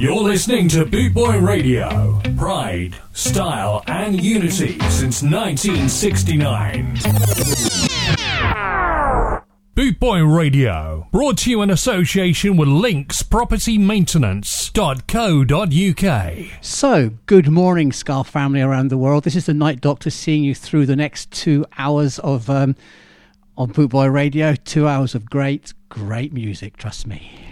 You're listening to Boot Boy Radio. Pride, style, and unity since 1969. Boot Boy Radio, brought to you in association with Links Property Maintenance.co.uk. So, good morning, Scarf family around the world. This is the Night Doctor seeing you through the next two hours of um, on Boot Boy Radio. Two hours of great, great music. Trust me.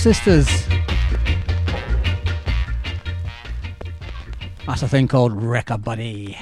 Sisters. That's a thing called Wrecker Buddy.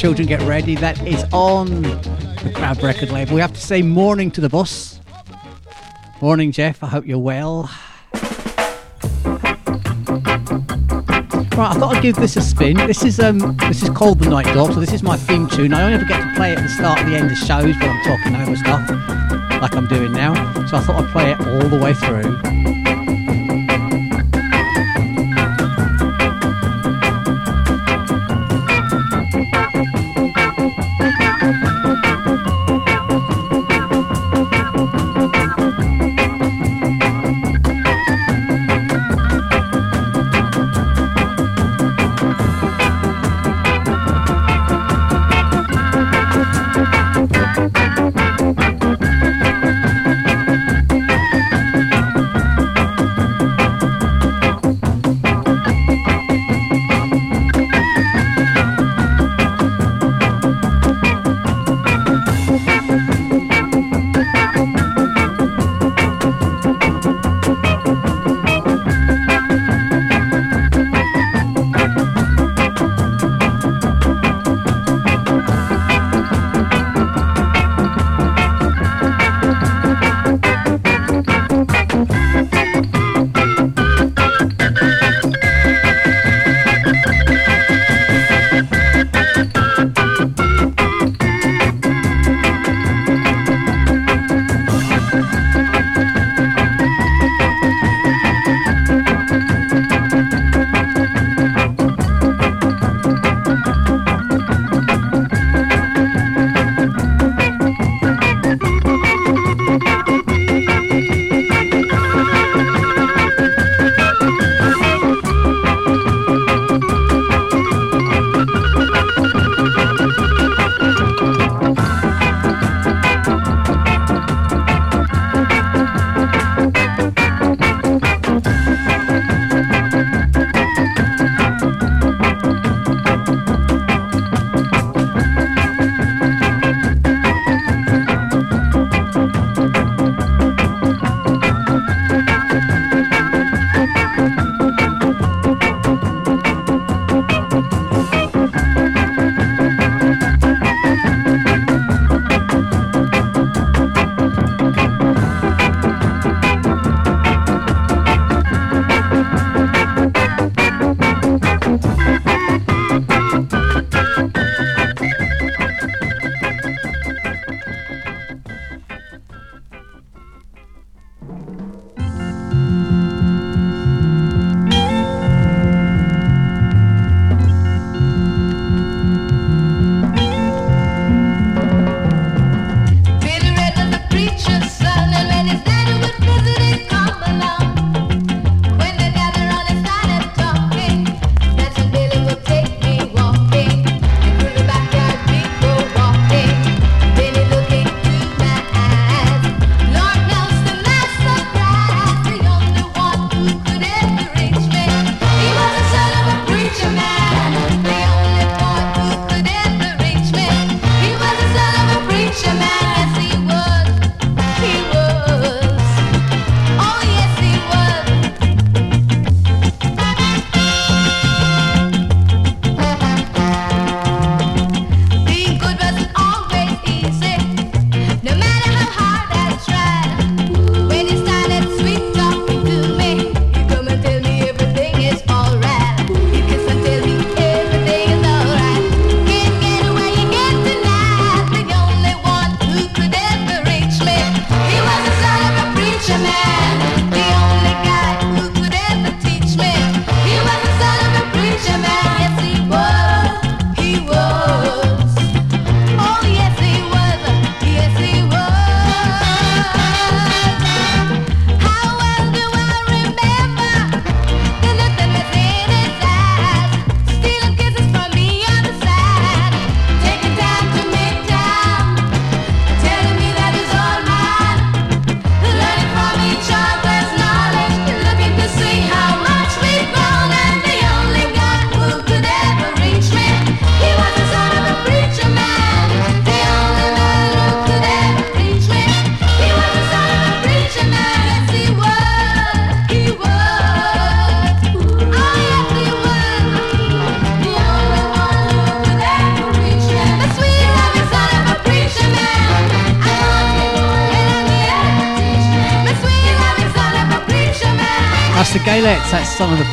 Children Get Ready. That is on the Crab record label. We have to say morning to the bus. Morning, Jeff. I hope you're well. Right, I thought I'd give this a spin. This is um, this is called The Night Dog, so this is my theme tune. I only ever get to play it at the start and the end of shows when I'm talking over stuff, like I'm doing now. So I thought I'd play it all the way through.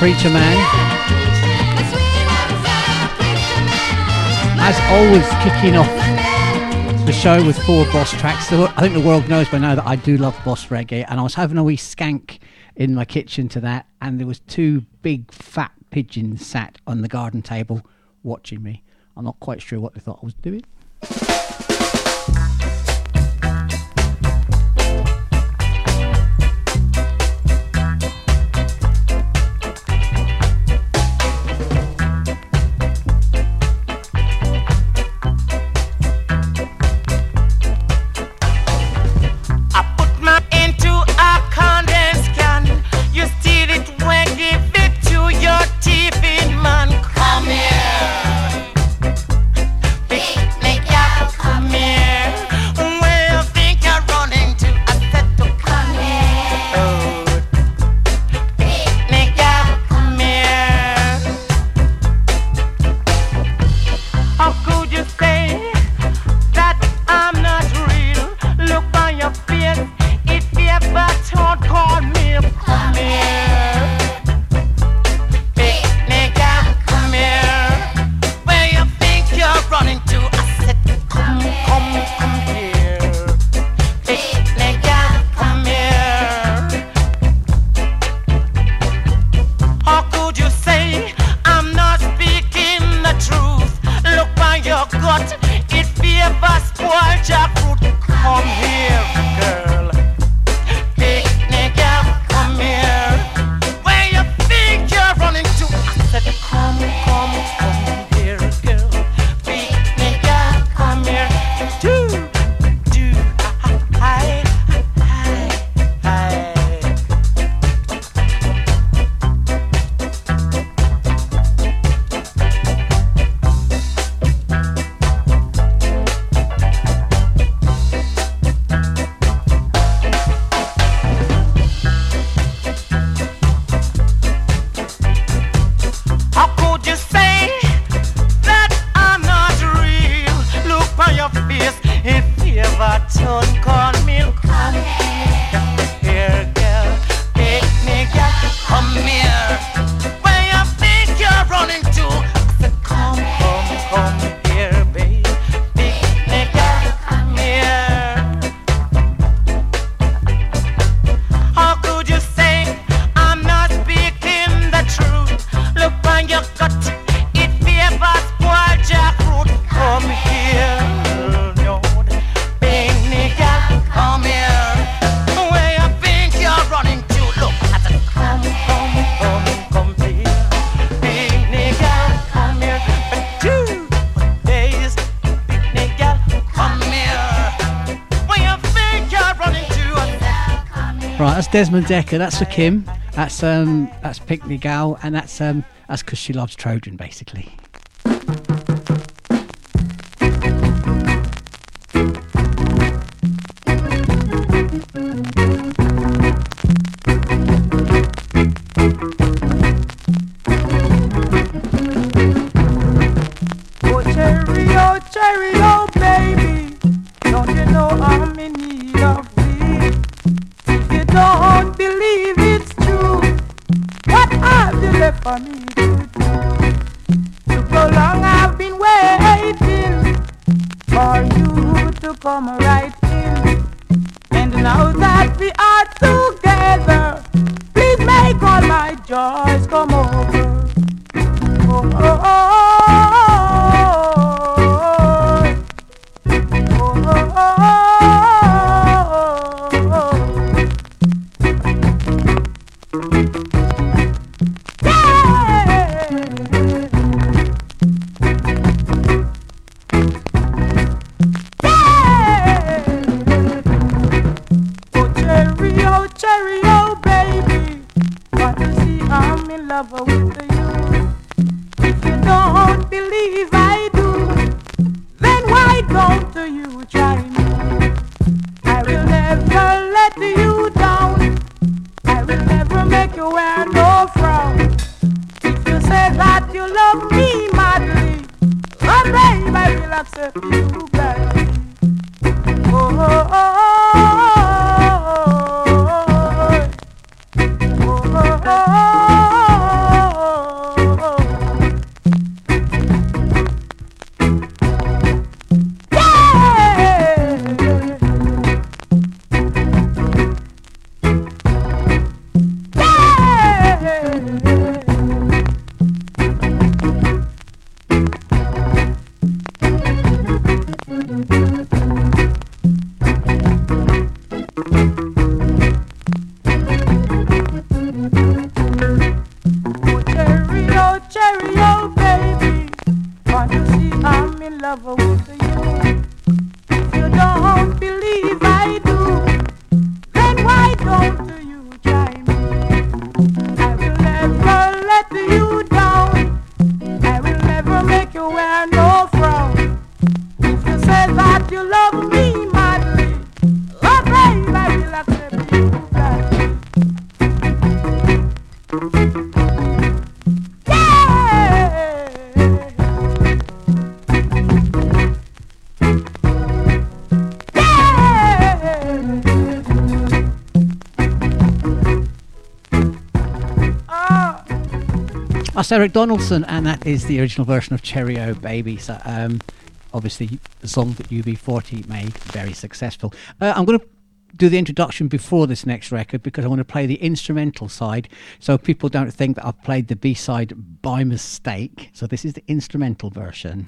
Preacher Man. As always, kicking off the show with four boss tracks. I think the world knows by now that I do love boss reggae, and I was having a wee skank in my kitchen to that, and there was two big fat pigeons sat on the garden table watching me. I'm not quite sure what they thought I was doing. Desmond Dekker. That's for Kim. That's um that's Picnic Gal, and that's um that's because she loves Trojan, basically. Eric Donaldson, and that is the original version of Cherry-O Baby. So, um, obviously, the song that UB40 made very successful. Uh, I'm going to do the introduction before this next record because I want to play the instrumental side so people don't think that I've played the B side by mistake. So this is the instrumental version.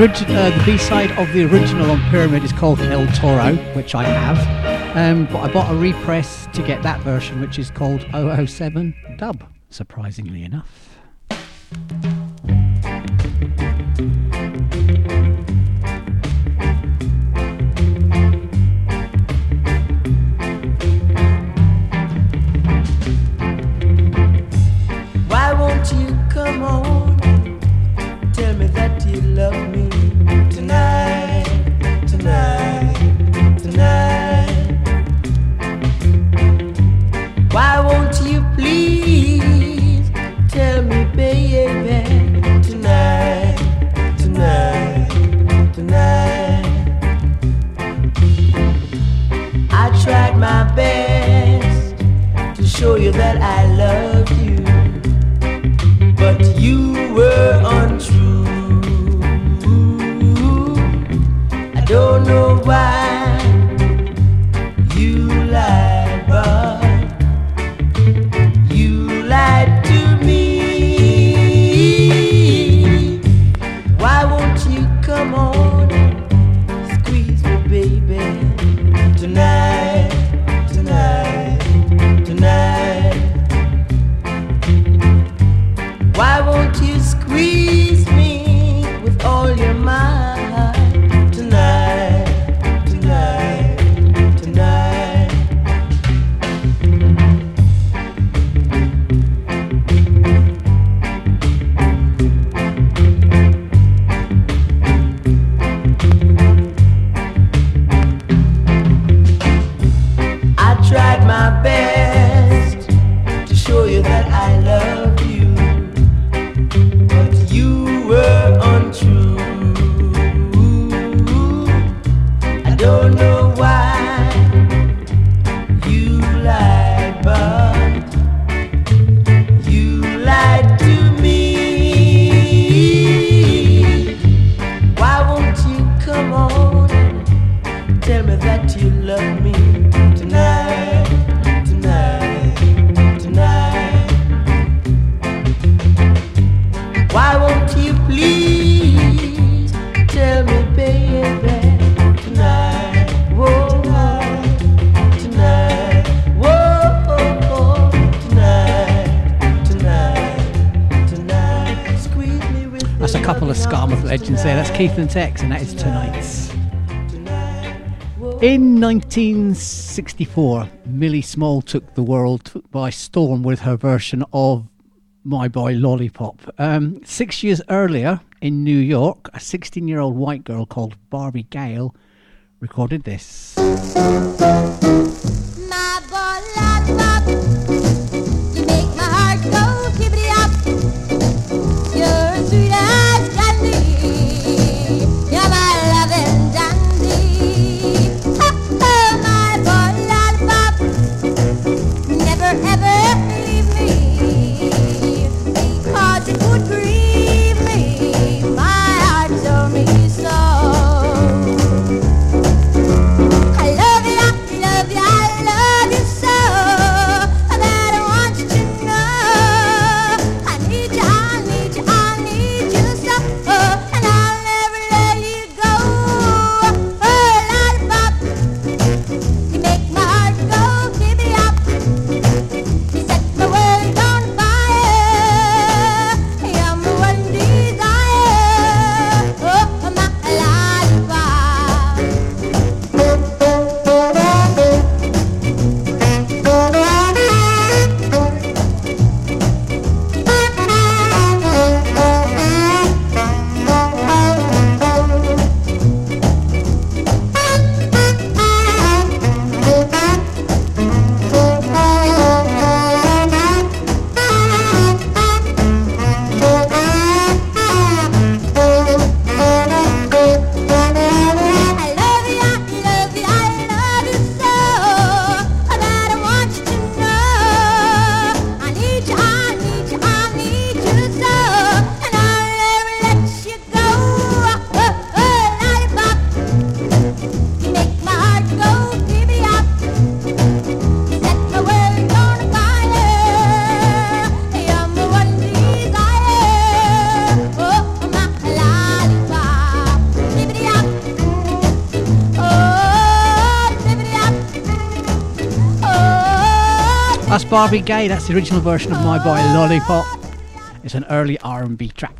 Uh, the B-side of the original on Pyramid is called El Toro, which I have. Um, but I bought a repress to get that version, which is called 007 Dub, surprisingly enough. Keith and Tex, and that is Tonight's. In 1964, Millie Small took the world by storm with her version of My Boy Lollipop. Um, six years earlier, in New York, a 16 year old white girl called Barbie Gaye recorded this. Barbie Gaye. That's the original version of My Boy Lollipop. It's an early R&B track.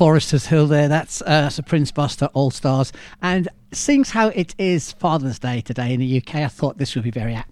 Foresters Hill there. That's, uh, Prince Buster All Stars. And sings how it is Father's Day today in the UK. I thought this would be very apt.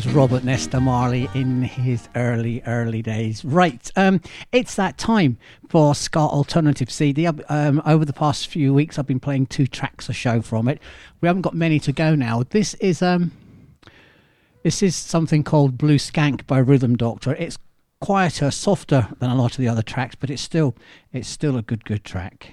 Is Robert Nesta Marley in his early, early days. Right. Um, it's that time for Ska Alternative CD. Um, over the past few weeks, I've been playing two tracks a show from it. We haven't got many to go now. This is um, this is something called Blue Skank by Rhythm Doctor. It's quieter, softer than a lot of the other tracks, but it's still it's still a good, good track.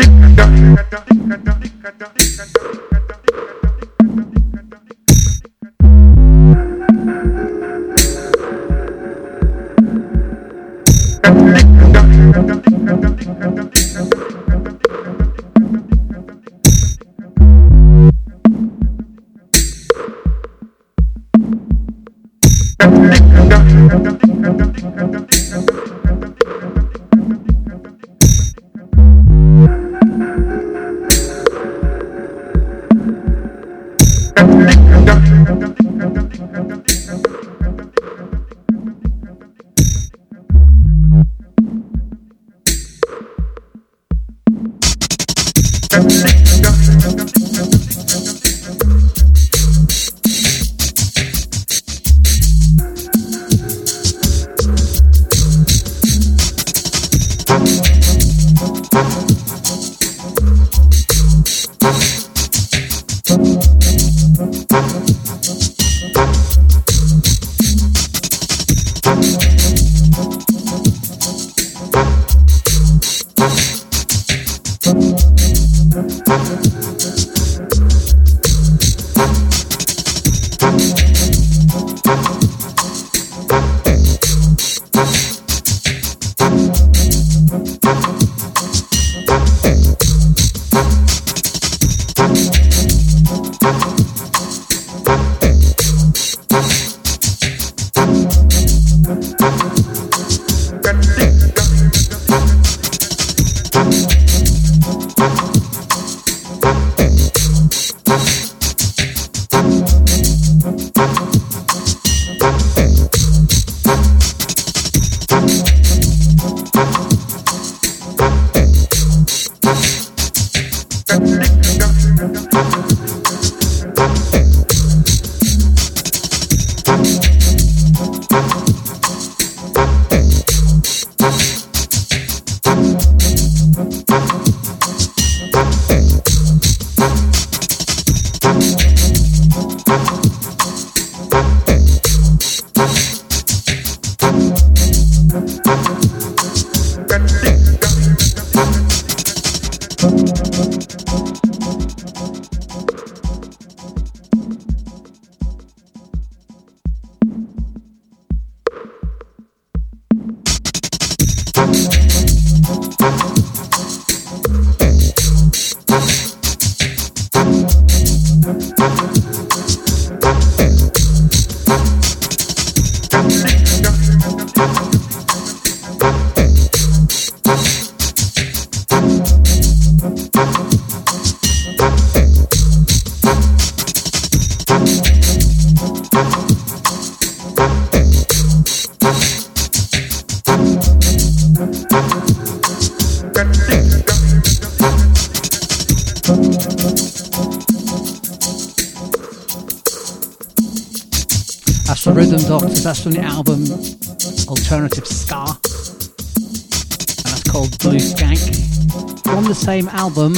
same album,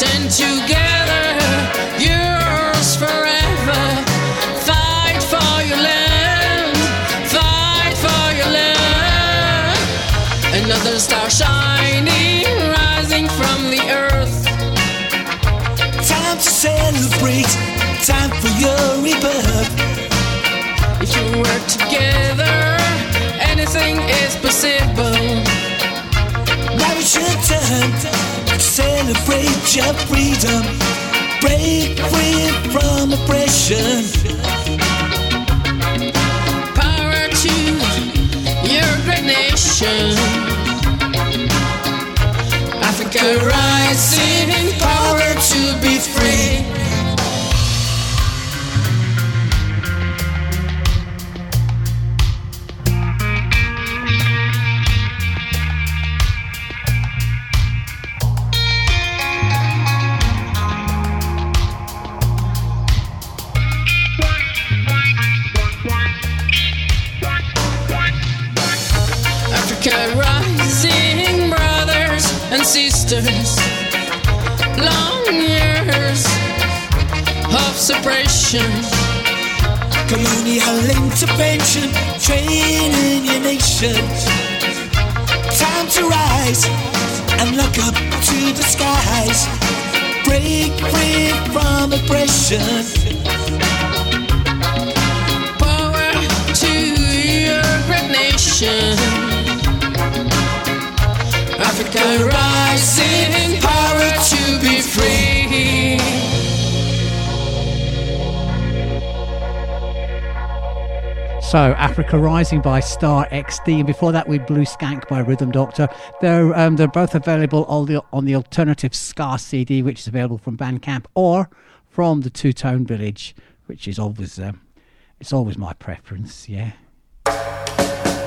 Stand together, yours forever. Fight for your land, fight for your land. Another star shining, rising from the earth. Time to celebrate, time for your rebirth. If you work together, anything is possible. Now it's your turn celebrate your freedom. Break free from oppression. Power to your great nation. Africa rising, sisters. Long years of suppression. Colonial intervention, training your nation. Time to rise and look up to the skies. break free from oppression. Power to your great nation. Africa rising, power to be free. So, Africa Rising by Star XD, and before that, we Blue Skank by Rhythm Doctor. They're um, they're both available on the on the Alternative Ska CD, which is available from Bandcamp or from the Two Tone Village, which is always um, it's always my preference. Yeah.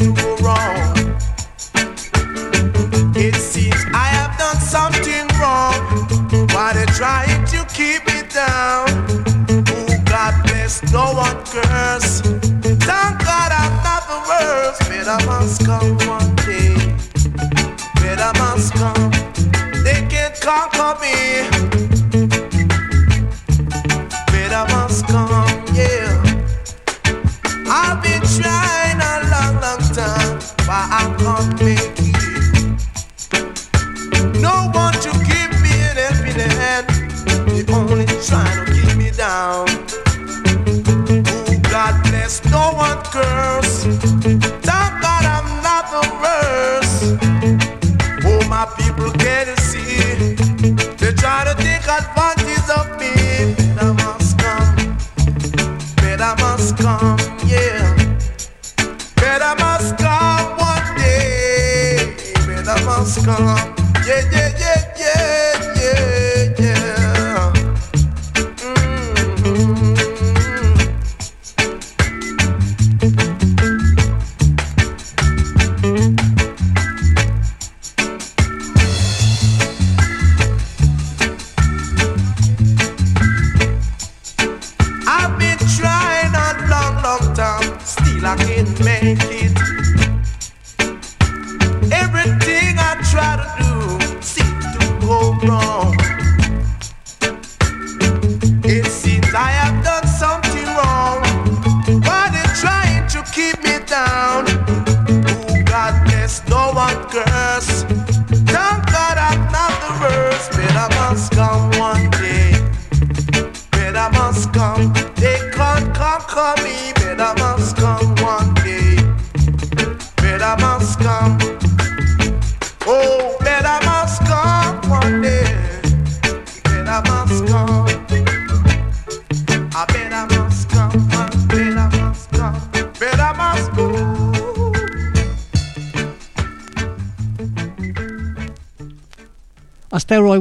It seems I have done something wrong. Why they trying to keep me down? Oh, God bless, no one curse. Thank God I'm not the worst. Better must come one day. Better must come. They can't conquer me. People can't see. They try to take advantage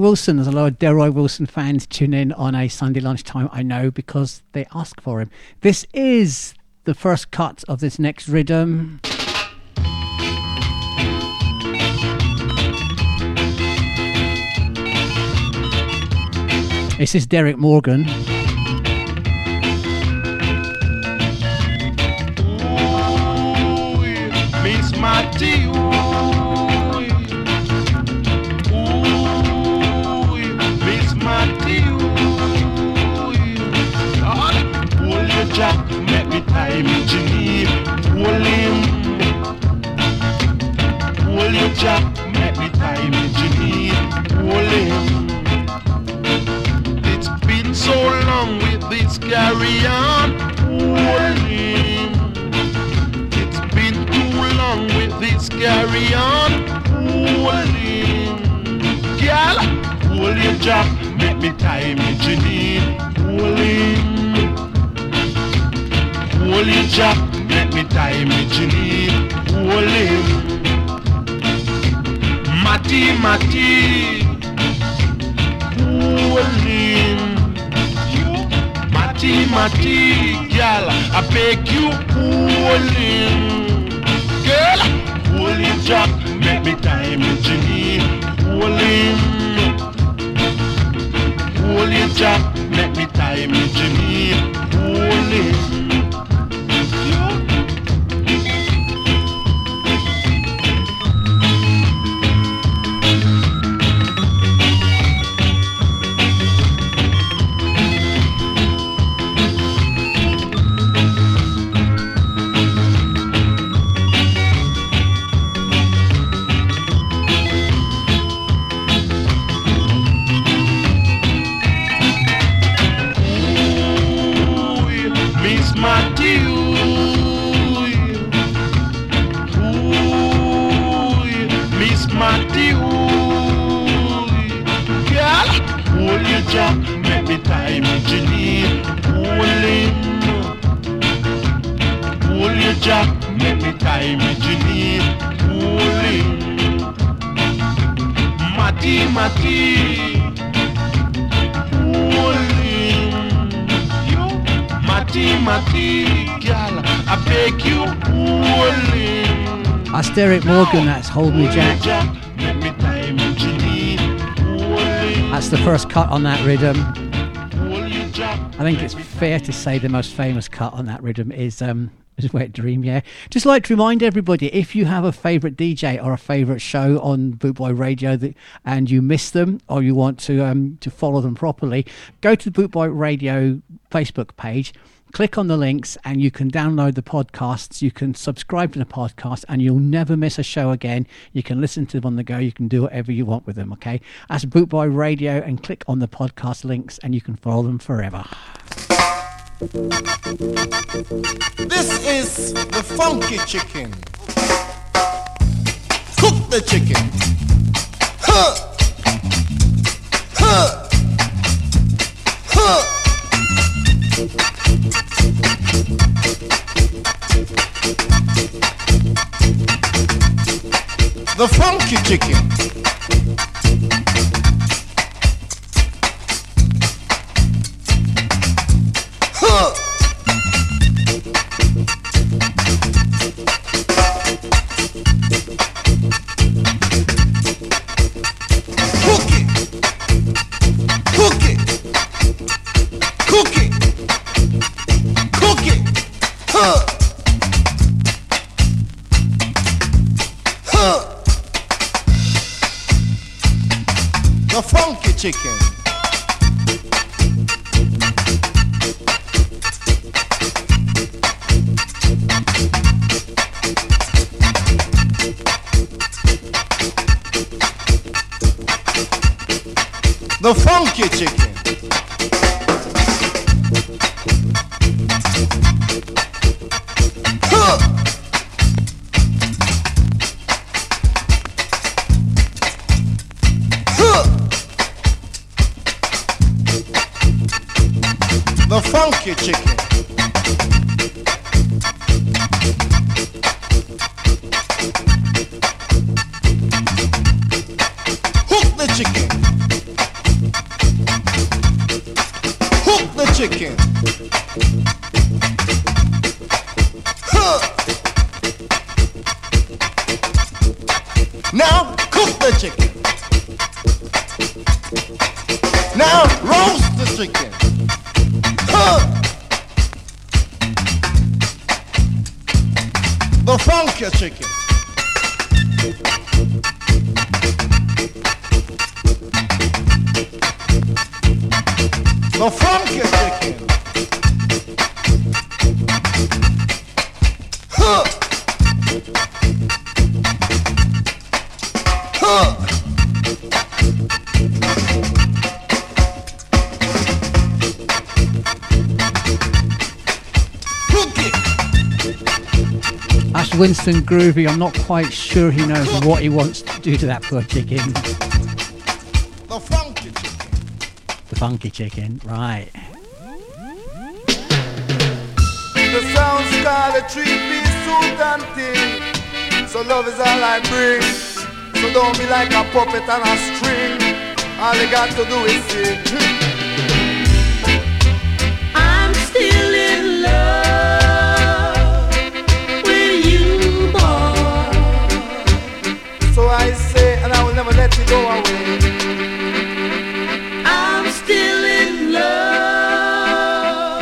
Wilson. There's a lot of Delroy Wilson fans tune in on a Sunday lunchtime, I know, because they ask for him. This is the first cut of this next rhythm. This is Derrick Morgan. Jack, make me tie me Geneve, hold him. It's been so long with this carry on, hold him. It's been too long with this carry on. Hold him. Girl, hold jack, make me tie me Janine. Hold him. Hold your jack, make me tie me Janine. Hold him. Mati, Mati, cooling. Mati, Mati, girl, I beg you, cooling. Girl, it jack, make me time Ginny, cooling. Hold jack, make me time in Ginny, hold your jack, make me time Jenny. Hold him. Hold your jack, make me time Jenny. Hold him. Matty, Matty. Holy, you, Mati, Mati, girl, I beg you, holy. That's Derrick Morgan, that's Hold Me Jack. That's the first cut on that rhythm. I think it's fair to say the most famous cut on that rhythm is um is Wet Dream, yeah. Just like to remind everybody, if you have a favourite DJ or a favourite show on Bootboy Radio that, and you miss them or you want to um to follow them properly, go to the Bootboy Radio Facebook page, click on the links and you can download the podcasts, you can subscribe to the podcast and you'll never miss a show again. You can listen to them on the go, you can do whatever you want with them, okay? That's Bootboy Radio and click on the podcast links and you can follow them forever. This is the funky chicken. Cook the chicken. Huh. Huh. Huh. The funky chicken. Huh. Cook it. Cook it. Cook it. Huh. The funky chicken. The funky chicken. The funky chicken. Chicken. Winston Groovy. I'm not quite sure he knows what he wants to do to that poor chicken. The funky chicken. The funky chicken, right. The sounds called a three-piece suit and thing. So love is all I bring. So don't be like a puppet on a string. All you got to do is sing. Let you go away. I'm still in love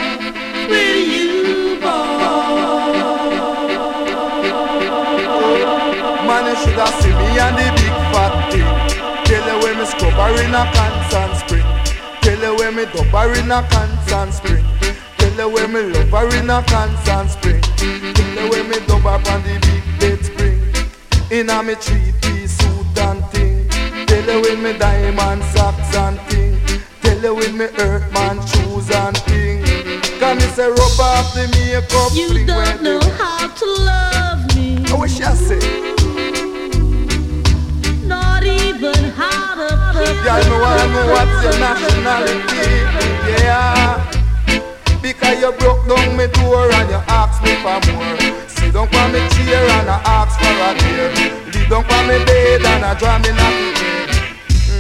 with you, boy. Man, you should have seen me and the big fat thing. Tell you when me scrubber in a constant spring. Tell you when me dubber in a constant spring. Tell you when me lover in a constant spring. Tell you when me dubber on the big bed spring. In a me three you when me diamond socks and thing. Tell you when me earth man shoes and thing. Can me say rub off the makeup You don't know how to love me, I wish I say. not even how to kiss Girl, me wanna know what's your nationality, yeah. Because you broke down me door and you asked me for more. Sit down on me chair and I ask for a beer. Leave down on me bed and I draw me nappy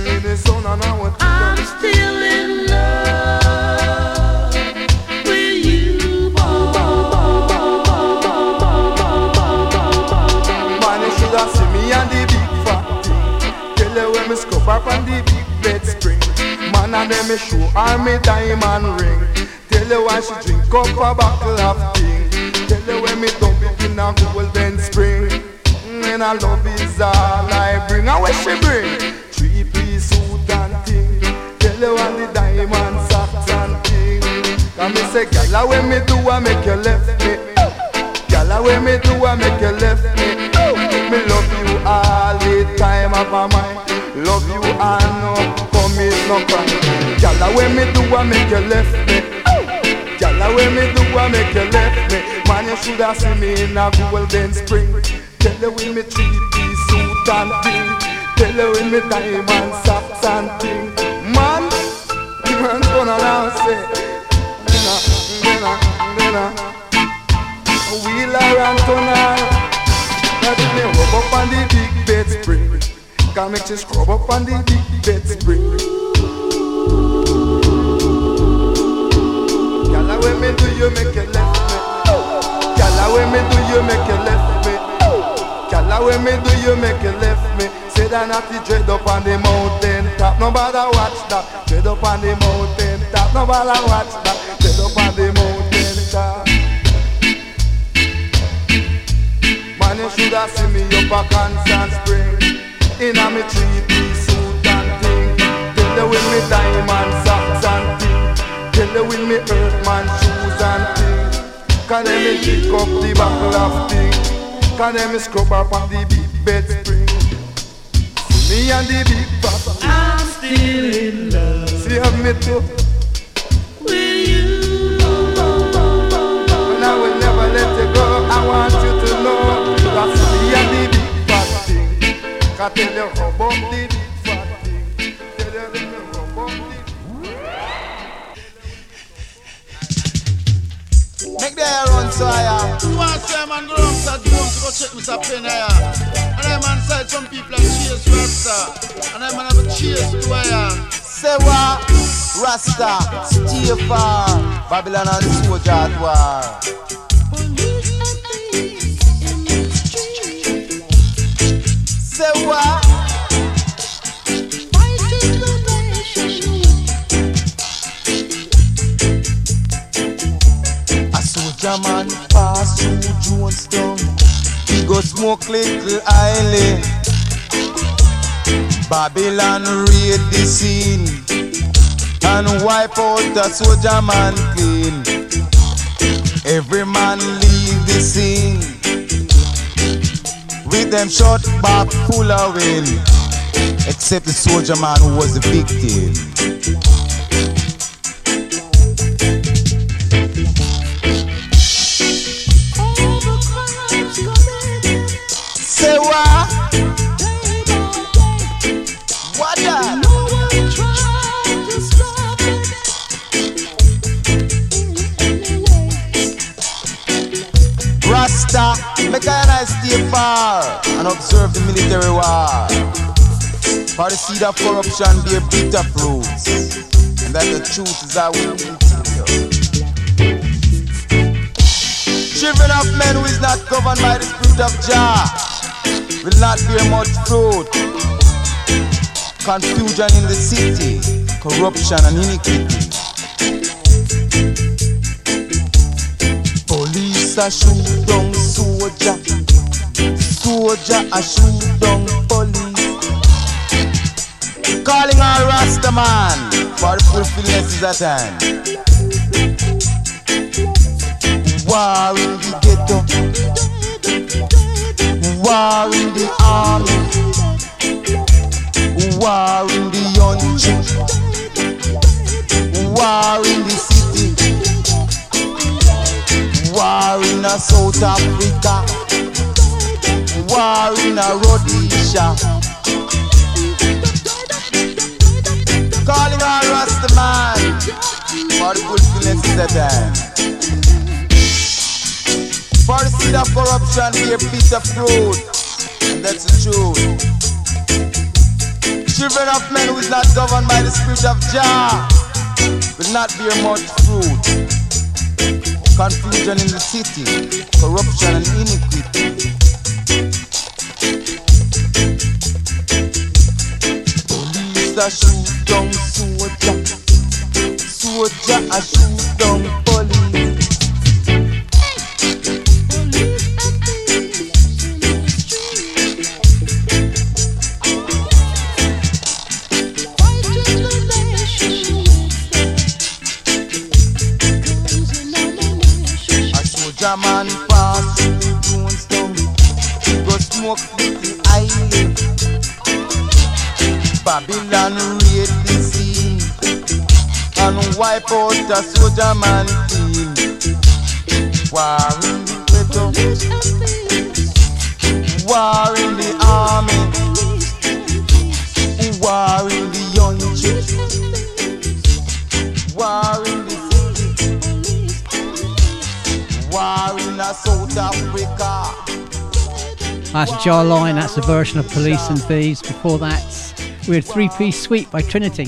love with you, Man, you should have seen me and the big fat thing. Tell you when me scrub up on the big bed spring. Man, and then me show her me diamond ring. Tell you why she drink up a bottle of thing. Tell you when me dump it in a golden spring. Mm, and I love is all I bring. And what she bring? You all the diamond socks and thing. Cause me say, gyal, when me do, I make you left me. Gyal, when me do, I make you left me. Me love you all the time of my mind. Love you and no commit no crime. Gyal, when me do, I make you left me. Gyal, when me do, I make you left me. Man, you should have seen me in a golden spring. Tell you with me three piece suit and thing. Tell you with me diamond socks and thing. Gonna now say, me rub up on the big make you scrub up on the big Gyal, when me? Do you make me? Gyal, when me do you make me? Gyal, when me do you make you left me Say that not the dread up on the mountain top. Nobody watch that. Dread up on the mountain top. Nobody watch that. Dread up on the mountain top. Man, you should have seen me up a constant spring. In a me three-piece suit and thing. Tell you with me diamond socks and thing. Tell you with me earthman shoes and thing. Can them me pick up the buckle of thing? Can them me scrub up on the big bed spring me and the big papa I'm still in love See how me too with you. And I will never let you go I want you to know That's me and the big fat thing Can tell you about the big fat thing Tell you let me the Make the air run so I am. You want to say, man, go down to the room to go check Mr. Penn here. And I man said some people have chased Rasta. And I man have a chase to here. Say what? Rasta, stay far. Babylon and the soldier at war. Say what? A soldier man smoke little island. Babylon raid the scene and wipe out the soldier man clean. Every man leave the scene with them shot back full of wind, except the soldier man who was the victim. Far and observe the military war. For the seed of corruption bear bitter fruits, and that the truth is you. Children of men who is not governed by the spirit of Jah will not bear much fruit. Confusion in the city, corruption and iniquity. Police a shoot down soldier, soldier a shoot down police. Calling all Rasta man for the fulfillment is at hand. War in the ghetto, war in the army, war in the country, war in the city, war in a South Africa, war in a Rhodesia. Calling all Rasta man for the fulfillment is at hand. For the seed of corruption bear bitter fruit, and that's the truth. Children of men who is not governed by the spirit of Jah will not bear much fruit. Confusion in the city, corruption and iniquity. Police a shoot down soldier, soldier a shoot down police. A soldier man Babylon raid the scene And wipe out a soldier man clean. War in the ghetto. War in the army. War in the country War in the city. War in a South Africa. That's Jah Lion, that's a version of Police and Thieves. Before that, we had Three Piece Suit by Trinity,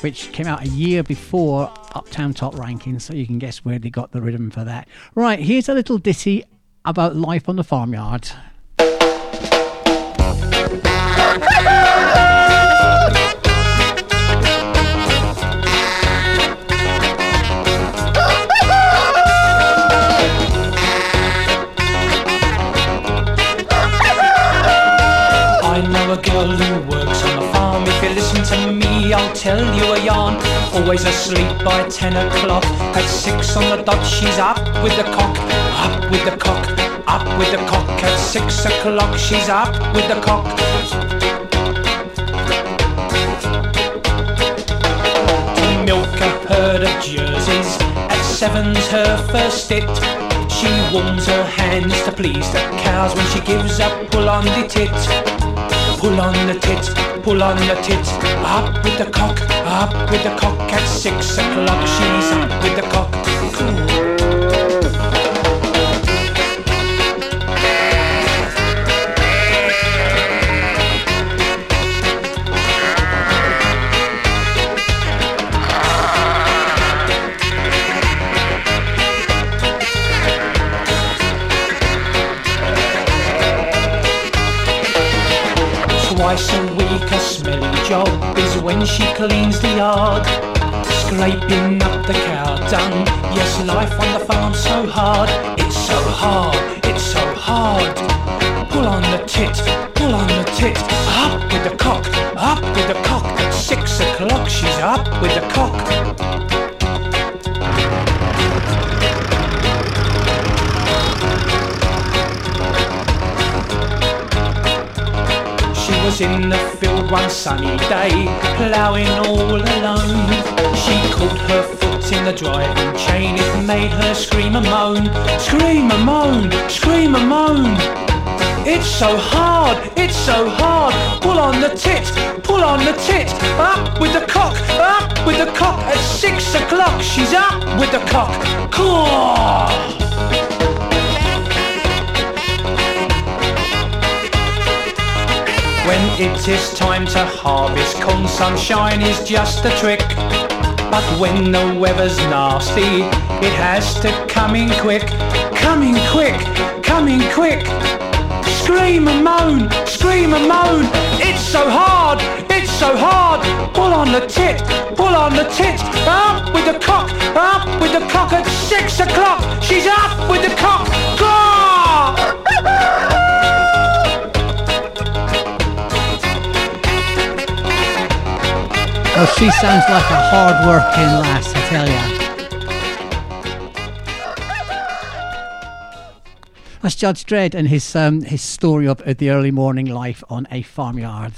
which came out a year before Uptown Top Rankings, so you can guess where they got the rhythm for that. Right, here's a little ditty about life on the farmyard. Girl tell you a yarn. Always asleep by ten o'clock. At six on the dot, she's up with the cock. Up with the cock. Up with the cock. At six o'clock, she's up with the cock. To milk a herd of jerseys. At seven's her first it. She warms her hands to please the cows when she gives a pull on the tit. Pull on the tit, pull on the tit. Up with the cock, up with the cock. At six o'clock, she's up with the cock. Twice a week a smelly job is when she cleans the yard. Scraping up the cow dung. Yes, life on the farm's so hard. It's so hard, it's so hard. Pull on the tit, pull on the tit. Up with the cock, up with the cock. At six o'clock she's up with the cock. Was in the field one sunny day, ploughing all alone. She caught her foot in the driving chain, it made her scream and moan. Scream and moan, scream and moan. It's so hard, it's so hard. Pull on the tit, pull on the tit. Up with the cock, up with the cock. At six o'clock, she's up with the cock. Caw! When it is time to harvest corn, sunshine is just a trick. But when the weather's nasty, it has to come in quick. Come in quick, come in quick. Scream and moan, scream and moan. It's so hard, it's so hard. Pull on the tit, pull on the tit. Up with the cock, up with the cock at six o'clock. She's up with the cock. Caw! Oh, she sounds like a hard-working lass, I tell ya. That's Judge Dread and his um, his story of the early morning life on a farmyard.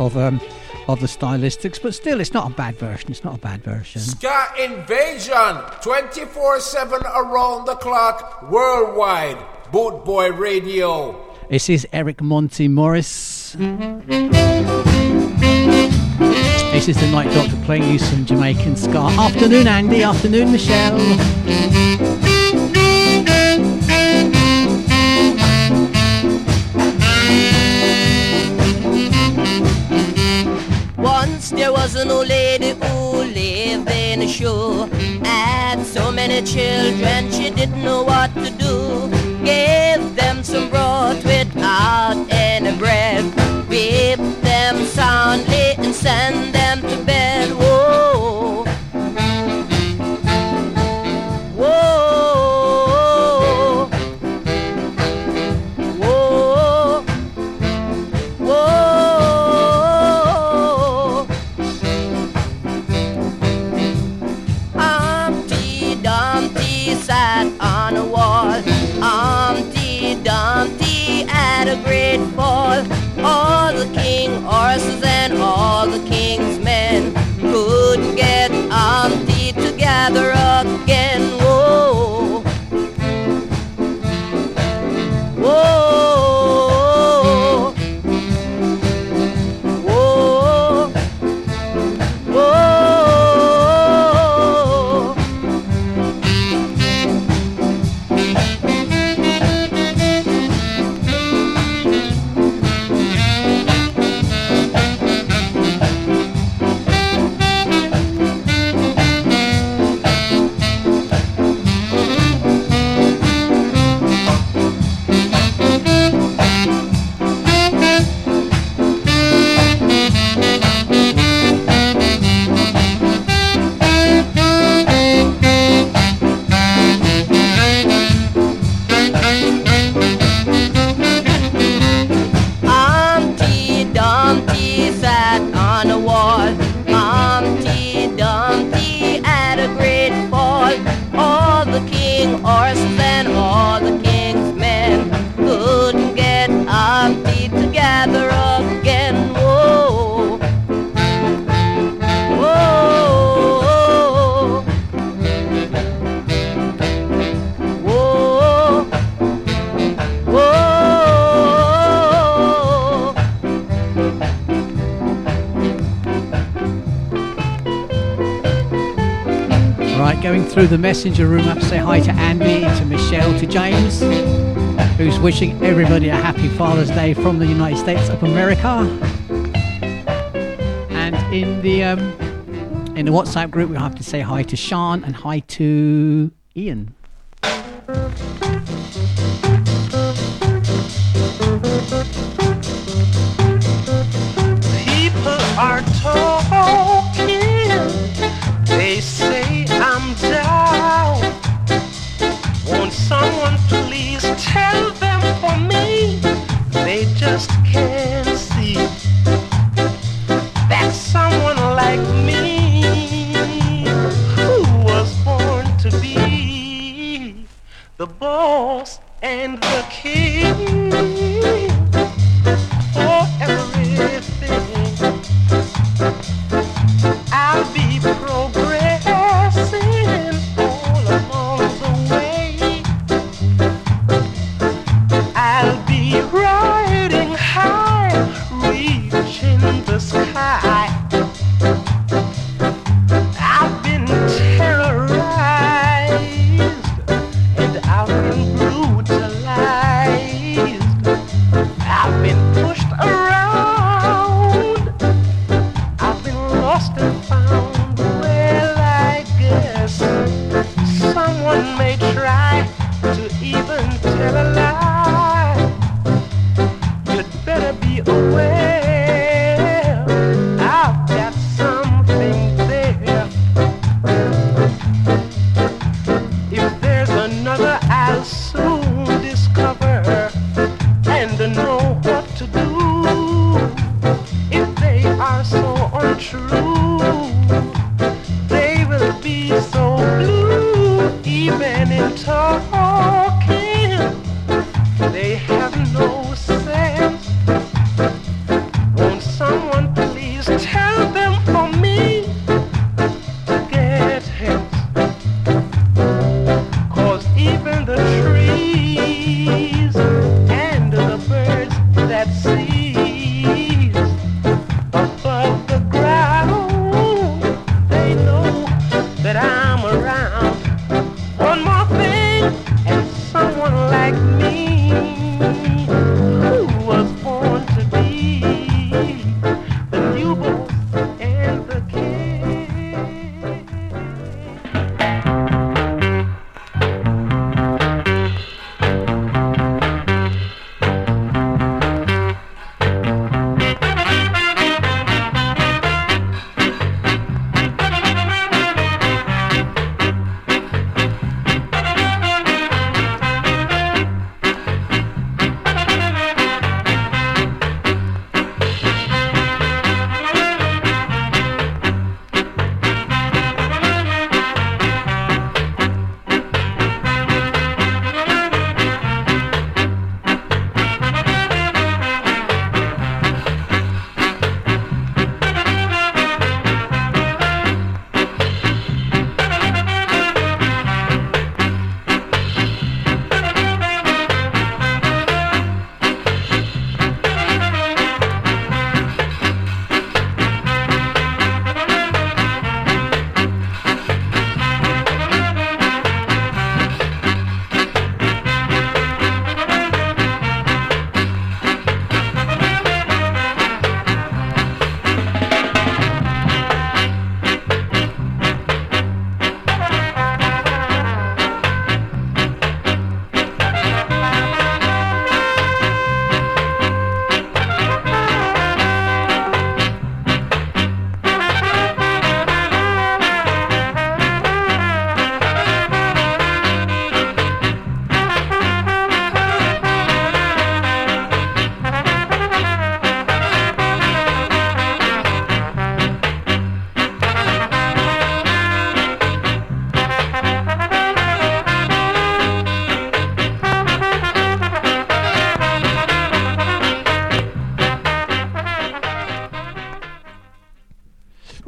Of um of the stylistics, but still, it's not a bad version. It's not a bad version. Ska Invasion 24 7 around the clock worldwide. Boot Boy Radio. This is Eric Monty Morris. This is the Night Doctor playing you some Jamaican ska. Afternoon, Andy. Afternoon, Michelle. was an old lady who lived in a show. Had so many children, she didn't know what to do. Gave them some broth without any bread. Whipped them soundly and sent them the messenger room up, say hi to Andy, to Michelle, to James, who's wishing everybody a happy Father's Day from the United States of America. And in the um, in the WhatsApp group, we have to say hi to Sean and hi to Ian.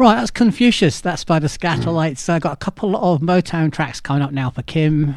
Right, that's Confucius. That's by the Skatalites. I've got a couple of Motown tracks coming up now for Kim.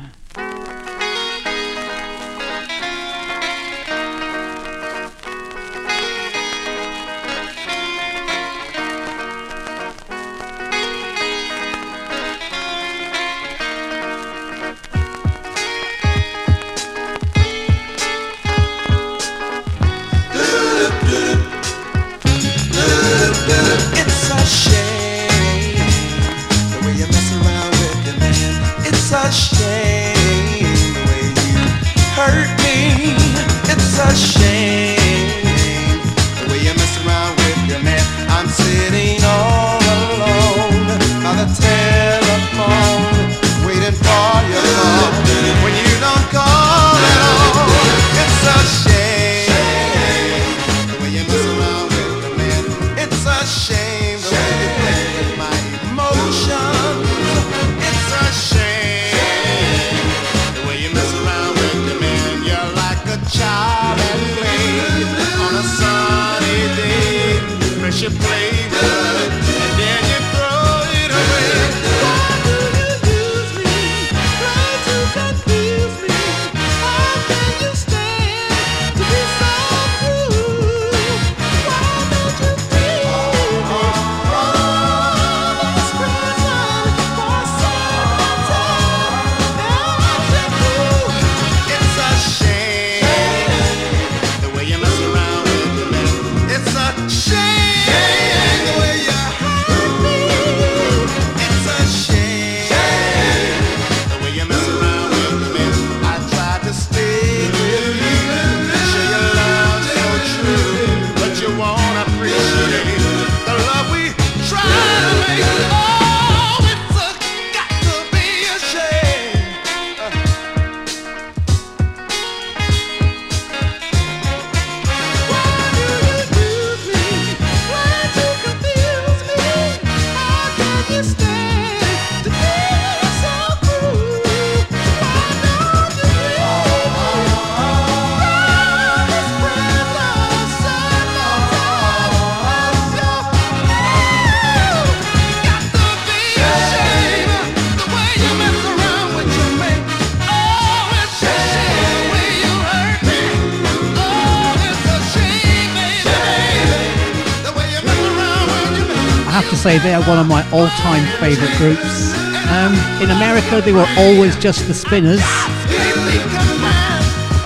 They are one of my all-time favourite groups. Um, in America, they were always just the Spinners.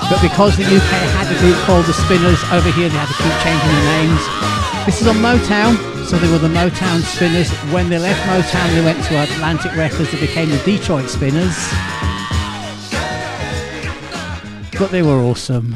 But because the UK had a group called the Spinners, over here they had to keep changing the names. This is on Motown, so they were the Motown Spinners. When they left Motown, they went to Atlantic Records, they became the Detroit Spinners. But they were awesome.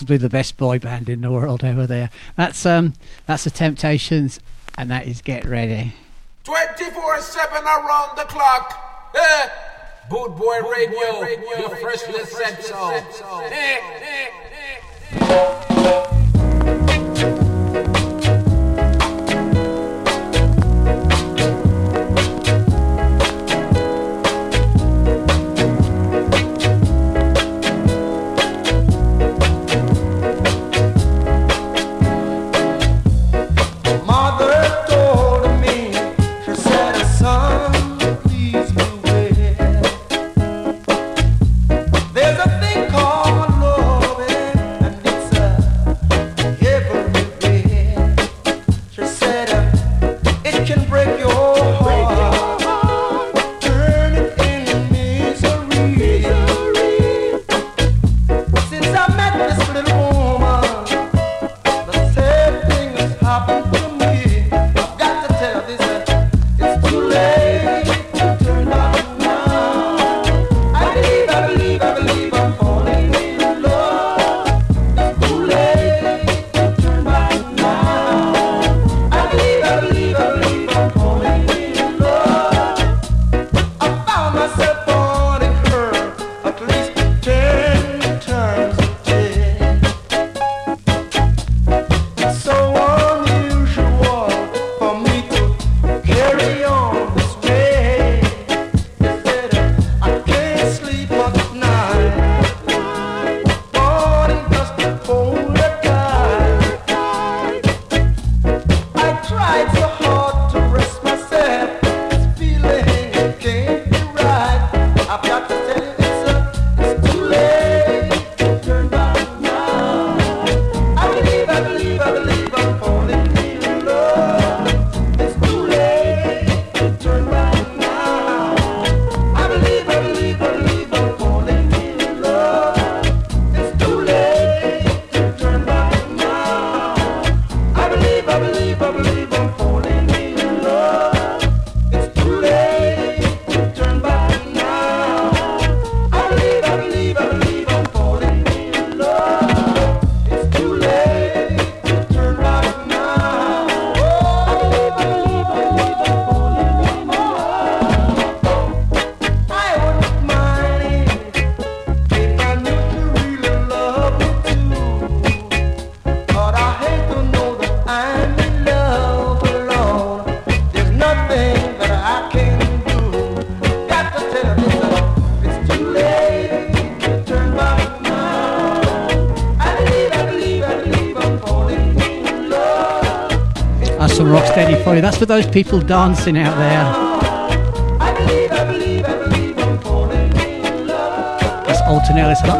possibly the best boy band in the world over there. That's um, that's the Temptations, and that is Get Ready. Twenty four seven around the clock. Eh. Boot Boy Boot Radio, boy radio, your first listen so. those people dancing out there. That's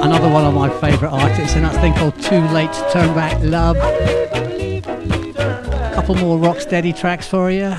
another one of my favourite artists, and that's thing called Too Late to Turn Back Love. A couple more Rocksteady tracks for you.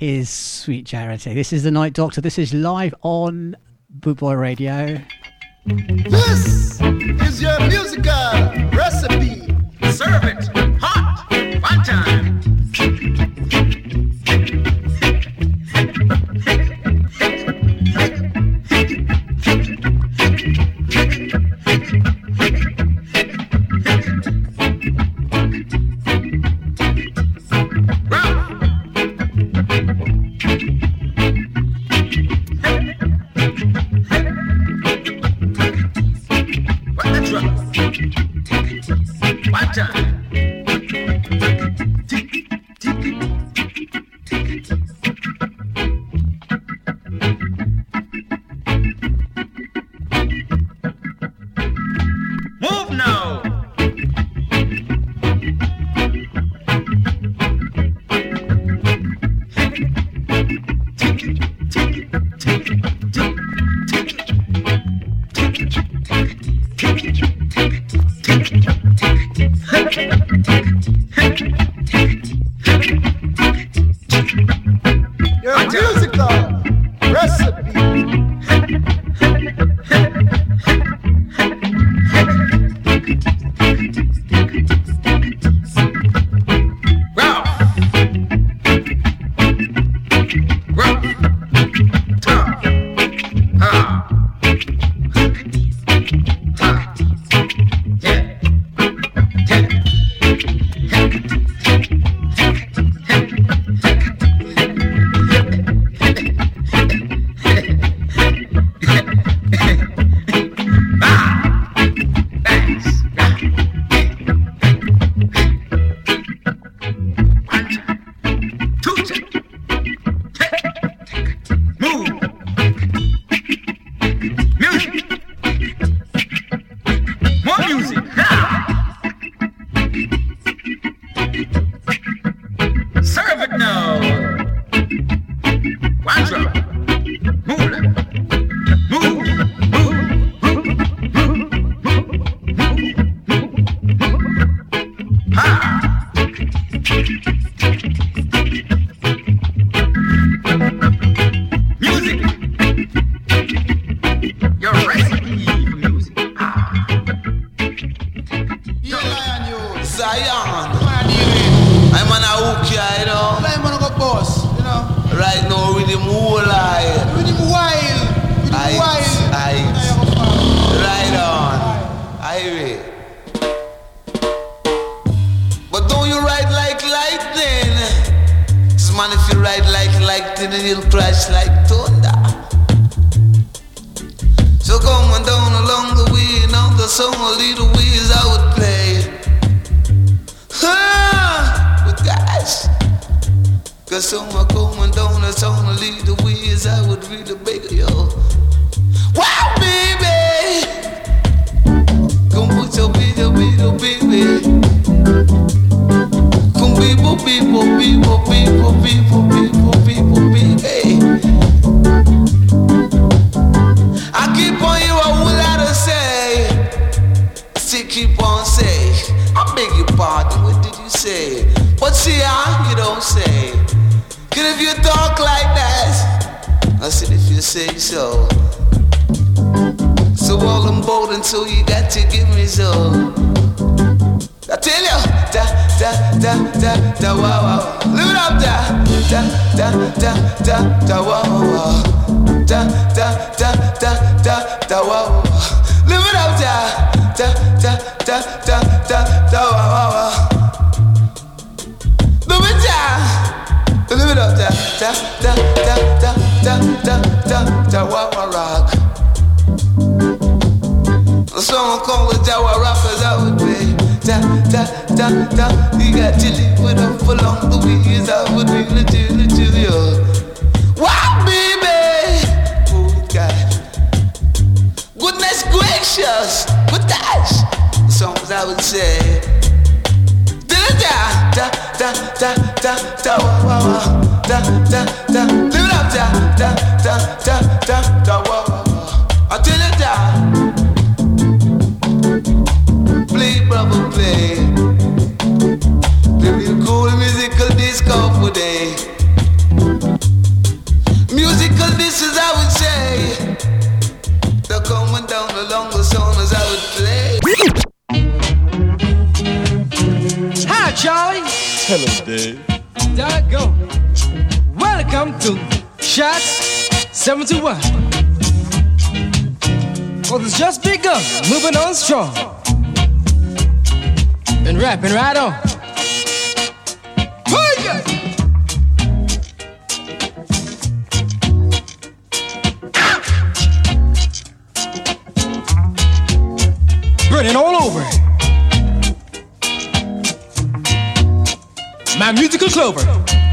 Is sweet charity. This is the Night Doctor. This is live on Boot Boy Radio. This is your musical recipe. Just begun. Moving on strong. And rapping right on. Burning all over. My musical clover.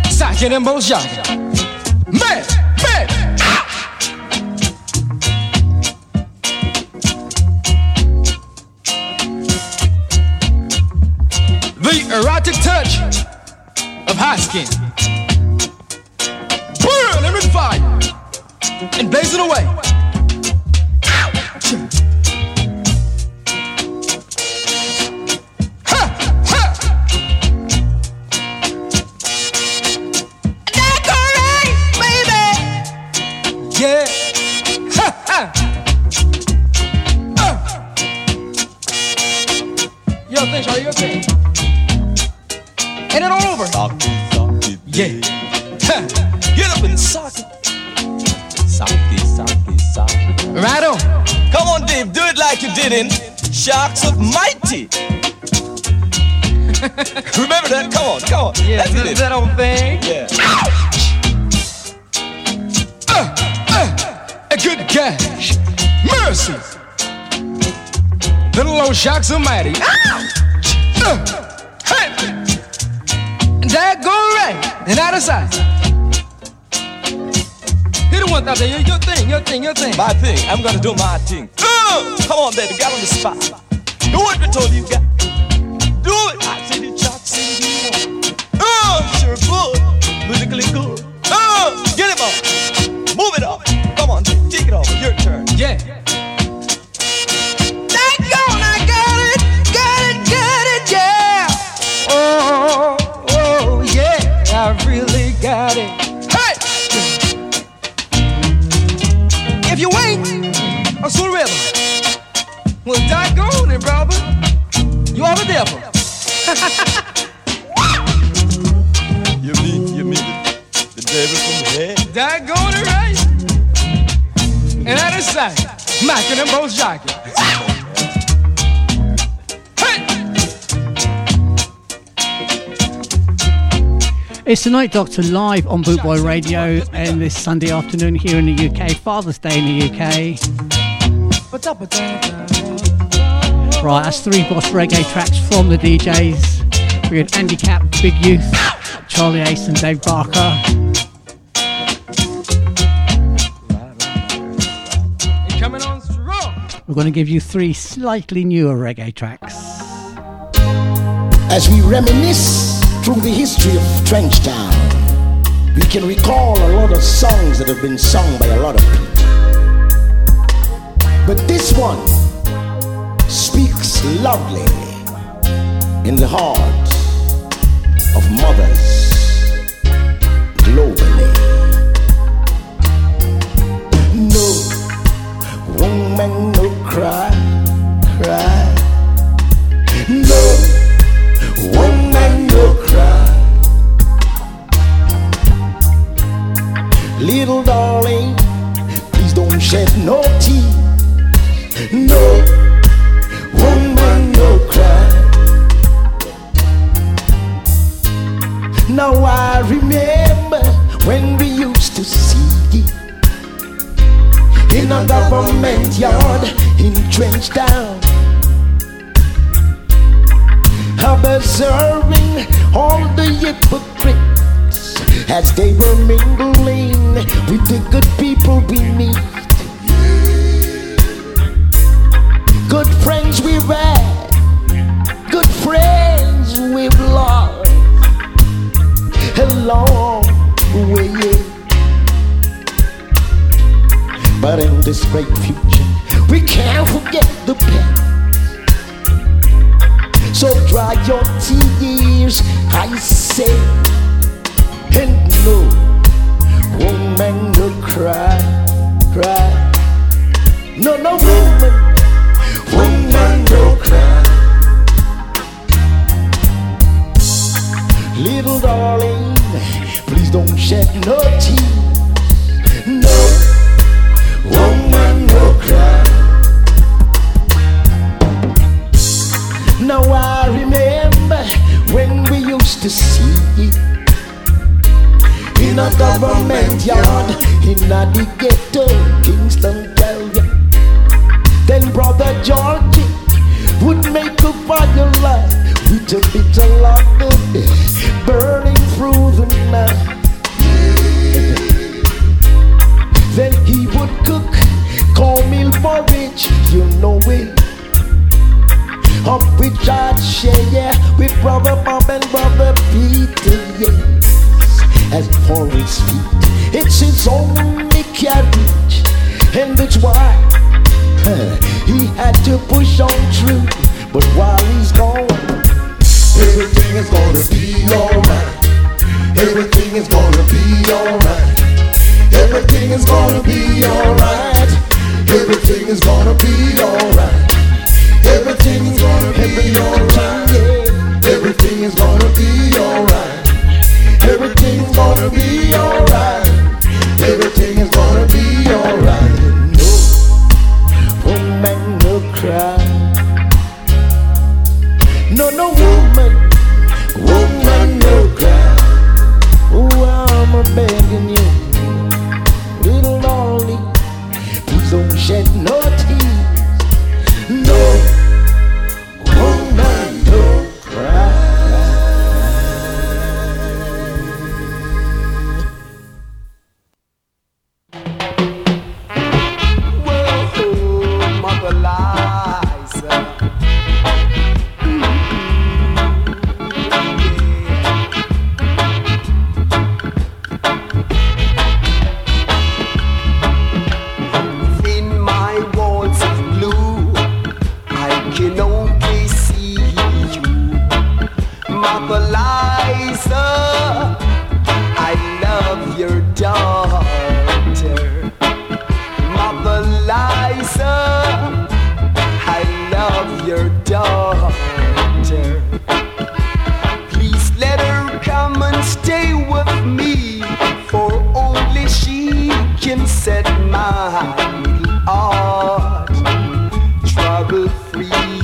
Sergeant and jargon. Touch of high skin. Burn every fire and blaze it away. Shocks of mighty. Uh, hey. That go right and out of sight. Hit it one out there. Your, your thing, your thing, your thing. My thing. I'm gonna do my thing. Uh, come on, baby. Get on the spot. It's the Night Doctor live on Bootboy Radio and this Sunday afternoon here in the UK, Father's Day in the UK. Right, that's three boss reggae tracks from the DJs. We had Andy Capp, Big Youth, Charlie Ace, and Dave Barker. Coming on strong. We're going to give you three slightly newer reggae tracks. As we reminisce through the history of Trenchtown, we can recall a lot of songs that have been sung by a lot of people. But this one speaks loudly in the heart of mothers globally. Shed no tears. No woman, no cry. Now I remember when we used to see in a government yard in Trenchtown, observing all the hypocrites as they were trouble free.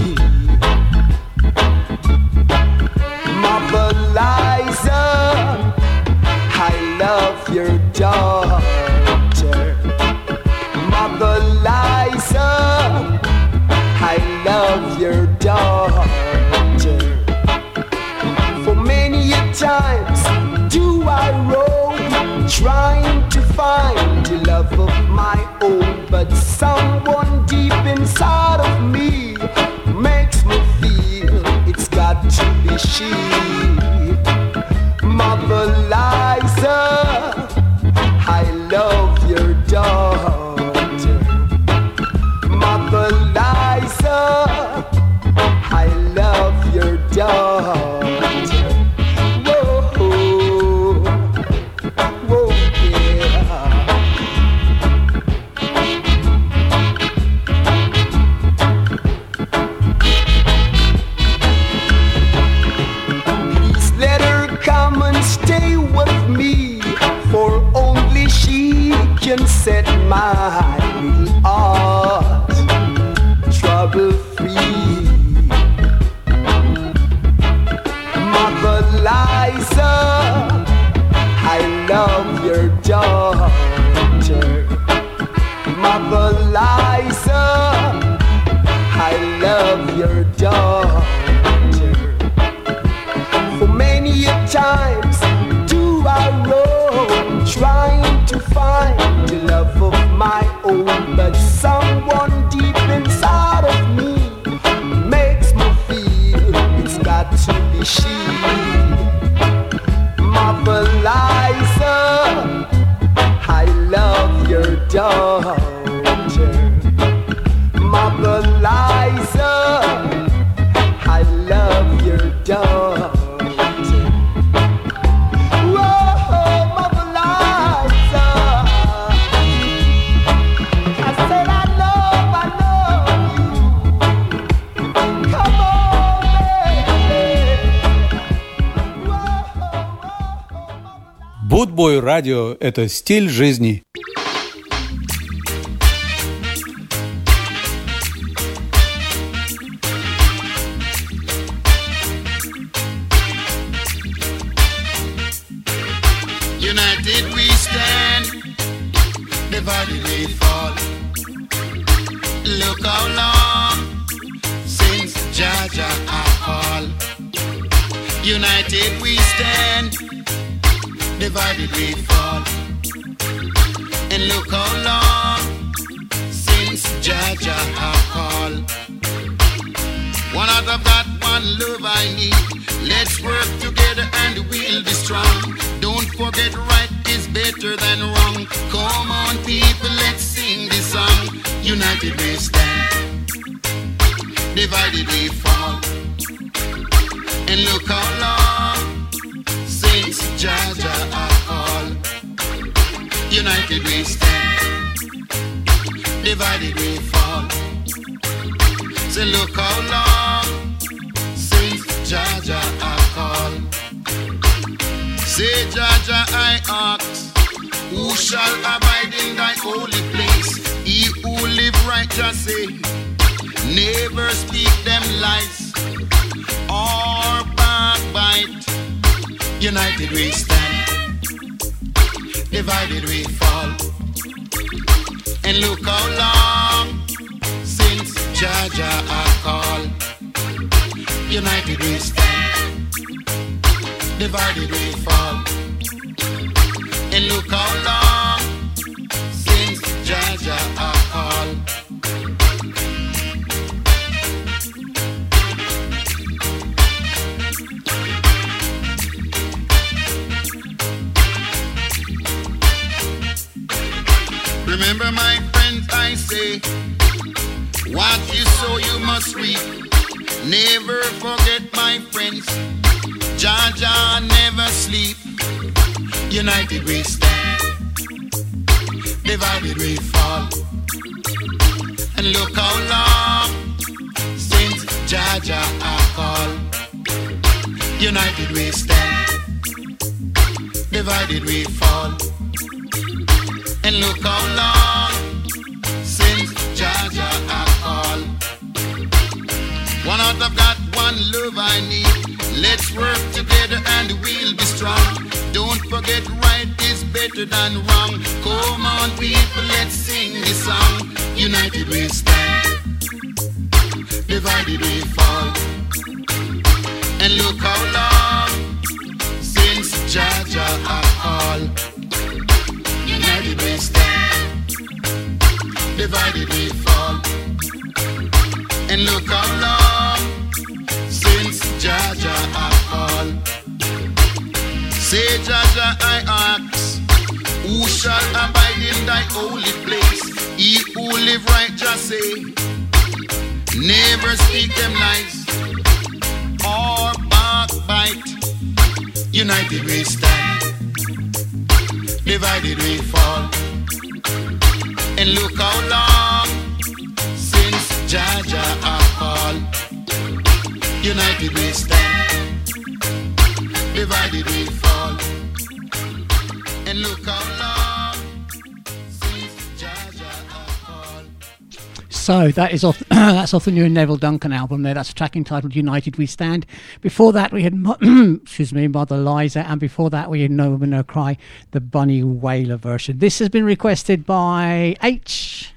Это стиль жизни. Never speak them lies or backbite. United we stand, divided we fall. And look how long since Jah Jah I call. United we stand, divided we fall. And look how long since Jah Jah I call. You must reap. Never forget, my friends, Jah Jah never sleep. United we stand, divided we fall. And look how long since Jah Jah I call. United we stand, divided we fall. And look how long since Jah Jah I out of that one love I need. Let's work together and we'll be strong. Don't forget right is better than wrong. Come on people, let's sing this song. United we stand, divided we fall. And look how long since Jah Jah I call. United we stand, divided we fall. And look how long Say Jah Jah I ask, who shall abide in thy holy place? He who live right just say, never speak them lies or backbite. United we stand, divided we fall. And look how long since Jah Jah I call. United we stand, divided we fall. So that is off. that's off the new Neville Duncan album. There, that's a track entitled "United We Stand." Before that, we had excuse me, Mother Liza, and before that, we had No Woman No Cry, the Bunny Wailer version. This has been requested by H.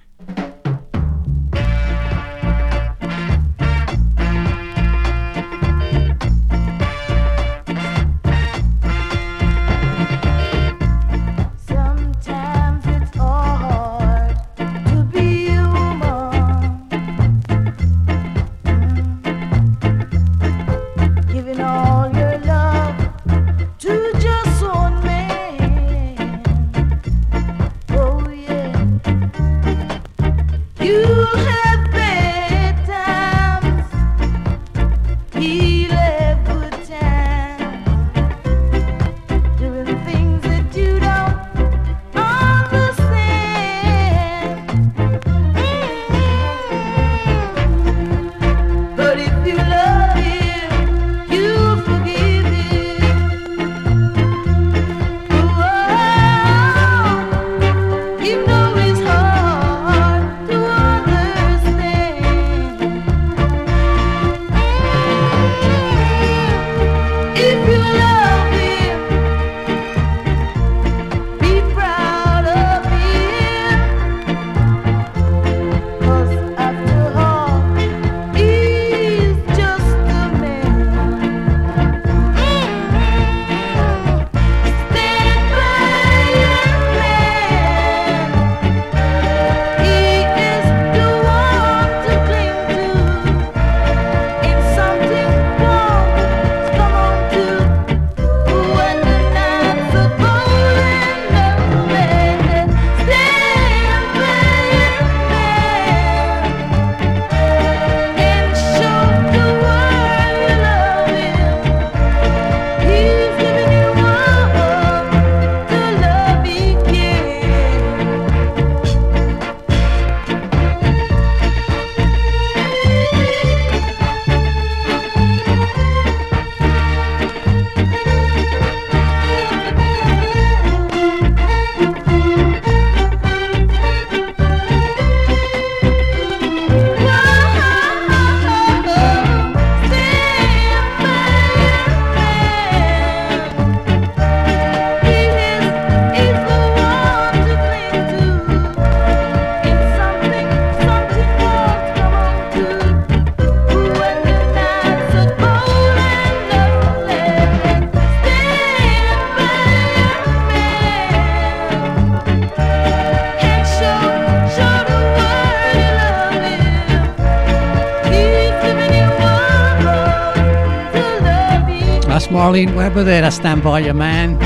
Colleen Webber there, I stand by your man.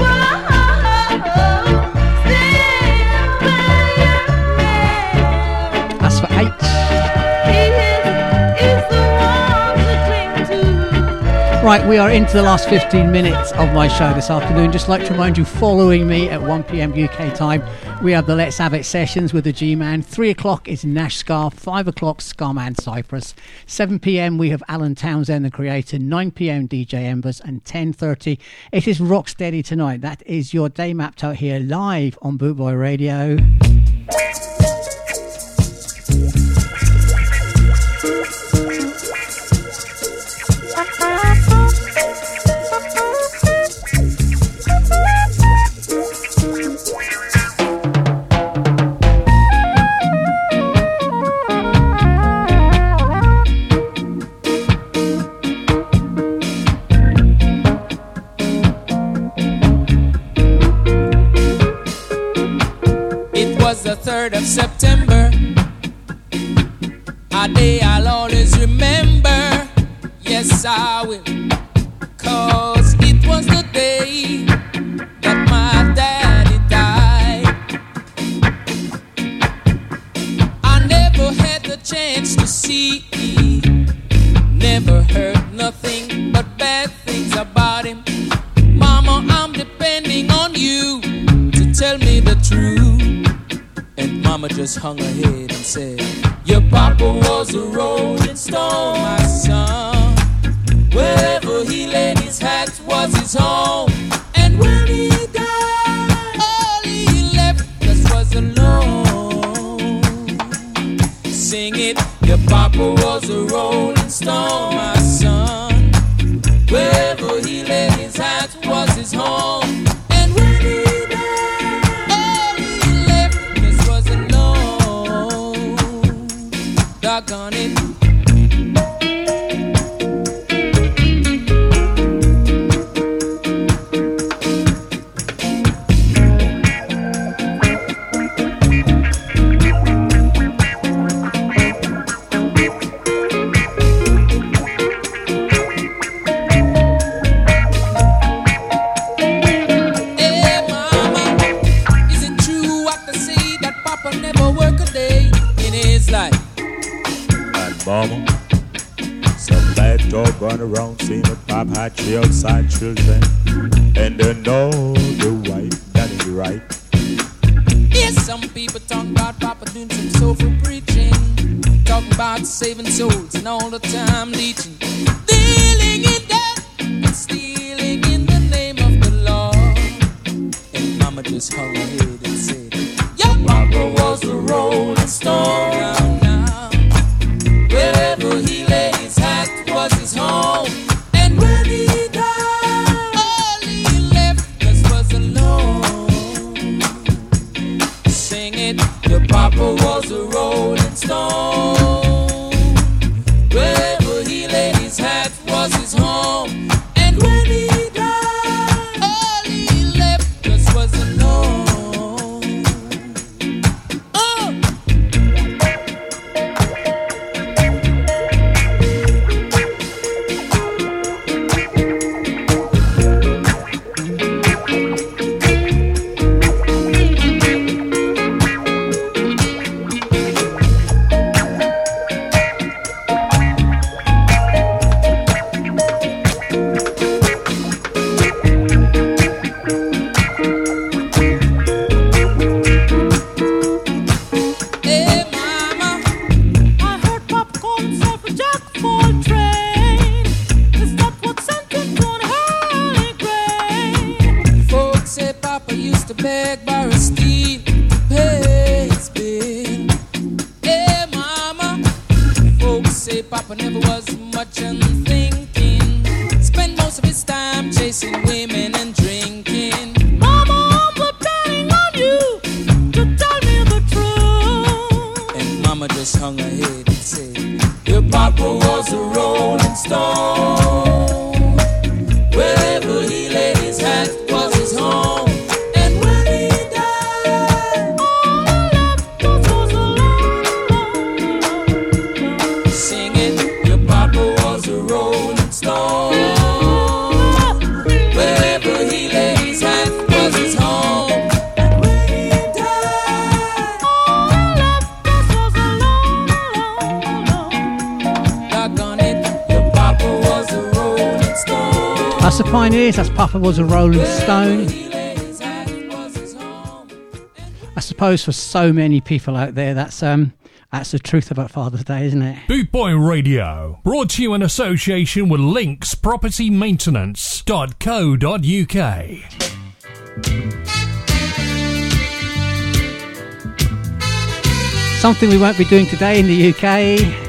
That's for H. Right, we are into the last 15 minutes of my show this afternoon. Just like to remind you, following me at 1 pm UK time we have the Let's Have It sessions with the G Man. Three o'clock is Nash Scar. Five o'clock, Scarman Cypress. Seven p.m. we have Alan Townsend, the creator. Nine p.m. DJ Embers, and ten thirty it is Rocksteady tonight. That is your day mapped out here live on Bootboy Radio. Was a Rolling Stone. I suppose for so many people out there, that's um, that's the truth about Father's Day, isn't it? Bootboy Radio, brought to you in association with Links Property Maintenance.co.uk. Something we won't be doing today in the UK.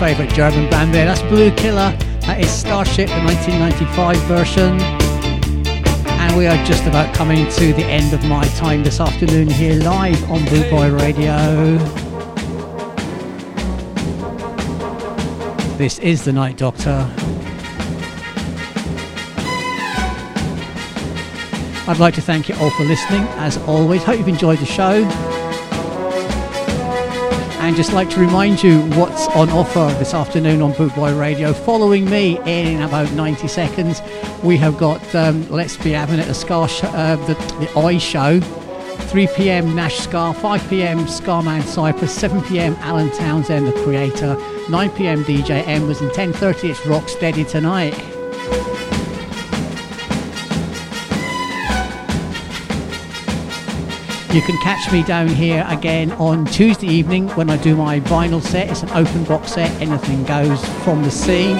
Favourite German band there. That's Blue Killer. That is Starship, the 1995 version. And we are just about coming to the end of my time this afternoon here live on Blue Boy Radio. This is the Night Doctor. I'd like to thank you all for listening, as always. Hope you've enjoyed the show. And just like to remind you what's on offer this afternoon on Bootboy Radio. Following me in about 90 seconds, we have got um, Let's Be Having It, a Scar sh- uh, the, the Eye Show. 3 p.m. Nash Scar, 5 p.m. Scarman Cypress, 7 p.m. Alan Townsend, the creator, 9 p.m. DJ Embers, and 10:30 it's Rocksteady tonight. You can catch me down here again on Tuesday evening when I do my vinyl set. It's an open box set, anything goes from the scene.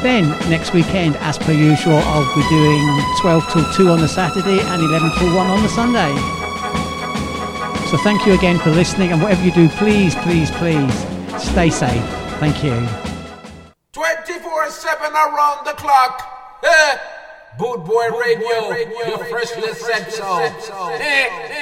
Then next weekend, as per usual, I'll be doing 12 till 2 on the Saturday and 11 till 1 on the Sunday. So thank you again for listening, and whatever you do, please, please, please stay safe. Thank you. 24 7 around the clock. Eh? Boot Boy Radio, your freshly said so. Eh, eh,